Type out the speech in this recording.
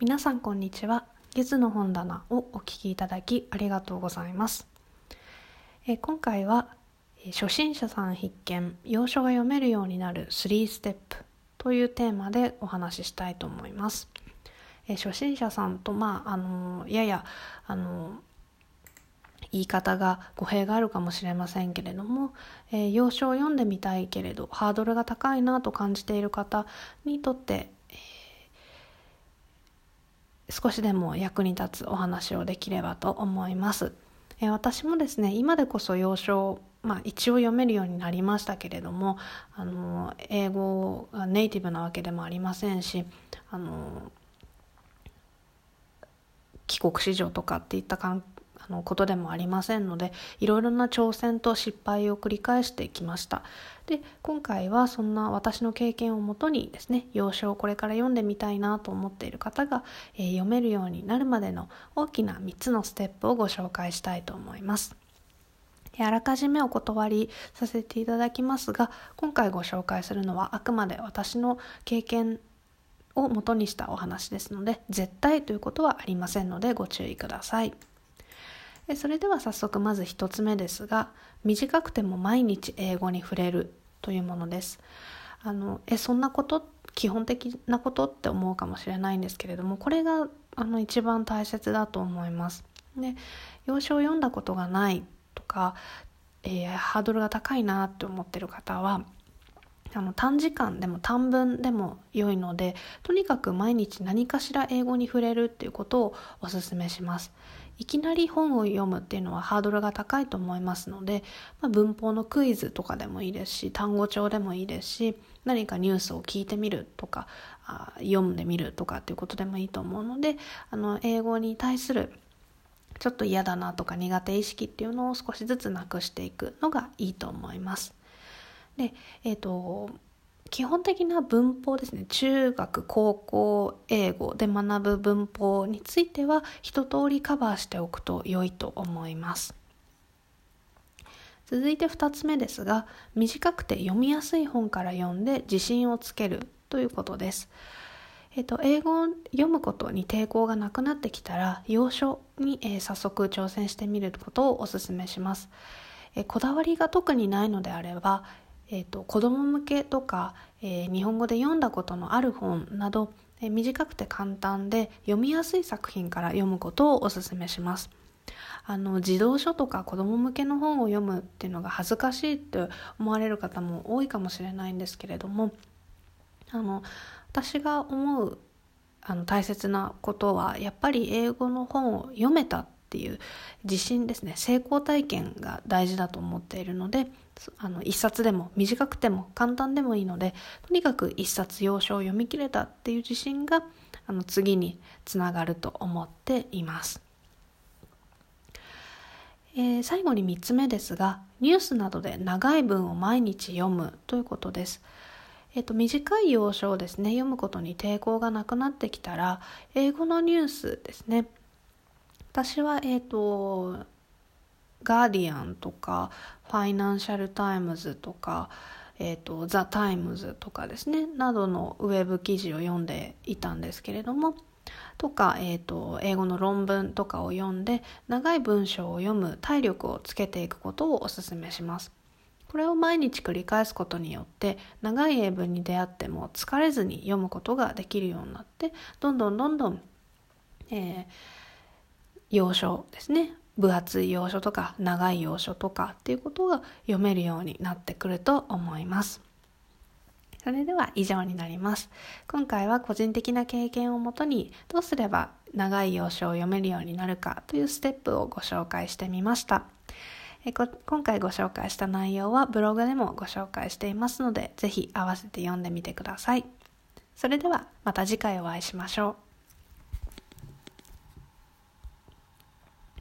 皆さんこんにちは。ゲズの本棚をお聞きいただきありがとうございます。え今回は初心者さん必見、要所が読めるようになる3ステップというテーマでお話ししたいと思います。え初心者さんと、まあ、あのやや、あの言い方が語弊があるかもしれませんけれども、えー、要所を読んでみたいけれどハードルが高いなと感じている方にとって、少しでも役に立つお話をできればと思います。え、私もですね今でこそ要所まあ、一応読めるようになりましたけれどもあの英語がネイティブなわけでもありませんしあの帰国子女とかっていった関のことでもありませんのでいろいろな挑戦と失敗を繰り返してきましたで今回はそんな私の経験をもとにですね要所をこれから読んでみたいなと思っている方が、えー、読めるようになるまでの大きな3つのステップをご紹介したいと思いますあらかじめお断りさせていただきますが今回ご紹介するのはあくまで私の経験を元にしたお話ですので絶対ということはありませんのでご注意ください。それでは早速まず1つ目ですが短くても毎日英語に触れるというものです。あのえそんなこと基本的なことって思うかもしれないんですけれどもこれがあの一番大切だと思います。で要所を読んだことがないとか、えー、ハードルが高いなって思ってる方はあの短時間でも短文でも良いのでとにかく毎日何かしら英語に触れるっていうことをお勧めします。いきなり本を読むっていうのはハードルが高いと思いますので、まあ、文法のクイズとかでもいいですし単語帳でもいいですし何かニュースを聞いてみるとかあ読んでみるとかっていうことでもいいと思うのであの英語に対するちょっと嫌だなとか苦手意識っていうのを少しずつなくしていくのがいいと思います。で、えっ、ー、と基本的な文法ですね。中学高校英語で学ぶ文法については一通りカバーしておくと良いと思います。続いて2つ目ですが短くて読みやすい本から読んで自信をつけるということです。えっと、英語を読むことに抵抗がなくなってきたら要所に、えー、早速挑戦してみることをお勧めします、えー、こだわりが特にないのであればえーと、子ども向けとか、えー、日本語で読んだことのある本など、えー、短くて簡単で読みやすい作品から読むことをおすすめします。あの児童書とか子ども向けの本を読むっていうのが恥ずかしいって思われる方も多いかもしれないんですけれどもあの私が思うあの大切なことはやっぱり英語の本を読めたっていう自信ですね成功体験が大事だと思っているのであの一冊でも短くても簡単でもいいのでとにかく一冊要所を読み切れたっていう自信があの次につながると思っています。えー、最後に3つ目ですがニュースなどで長い文を毎日読むということです。えっと、短い洋書をですね読むことに抵抗がなくなってきたら英語のニュースですね私はえっ、とガーディアンとかファイナンシャルタイムズとか、えーと、ザ・タイムズとかですねなどのウェブ記事を読んでいたんですけれどもとか、えーと、英語の論文とかを読んで長い文章を読む体力をつけていくことをおすすめします。これを毎日繰り返すことによって長い英文に出会っても疲れずに読むことができるようになってどんどんどんどん、えー、要所ですね分厚い要所とか長い要所とかっていうことが読めるようになってくると思います。それでは以上になります。今回は個人的な経験をもとにどうすれば長い要所を読めるようになるかというステップをご紹介してみました。え今回ご紹介した内容はブログでもご紹介していますので、ぜひ合わせて読んでみてください。それではまた次回お会いしましょう。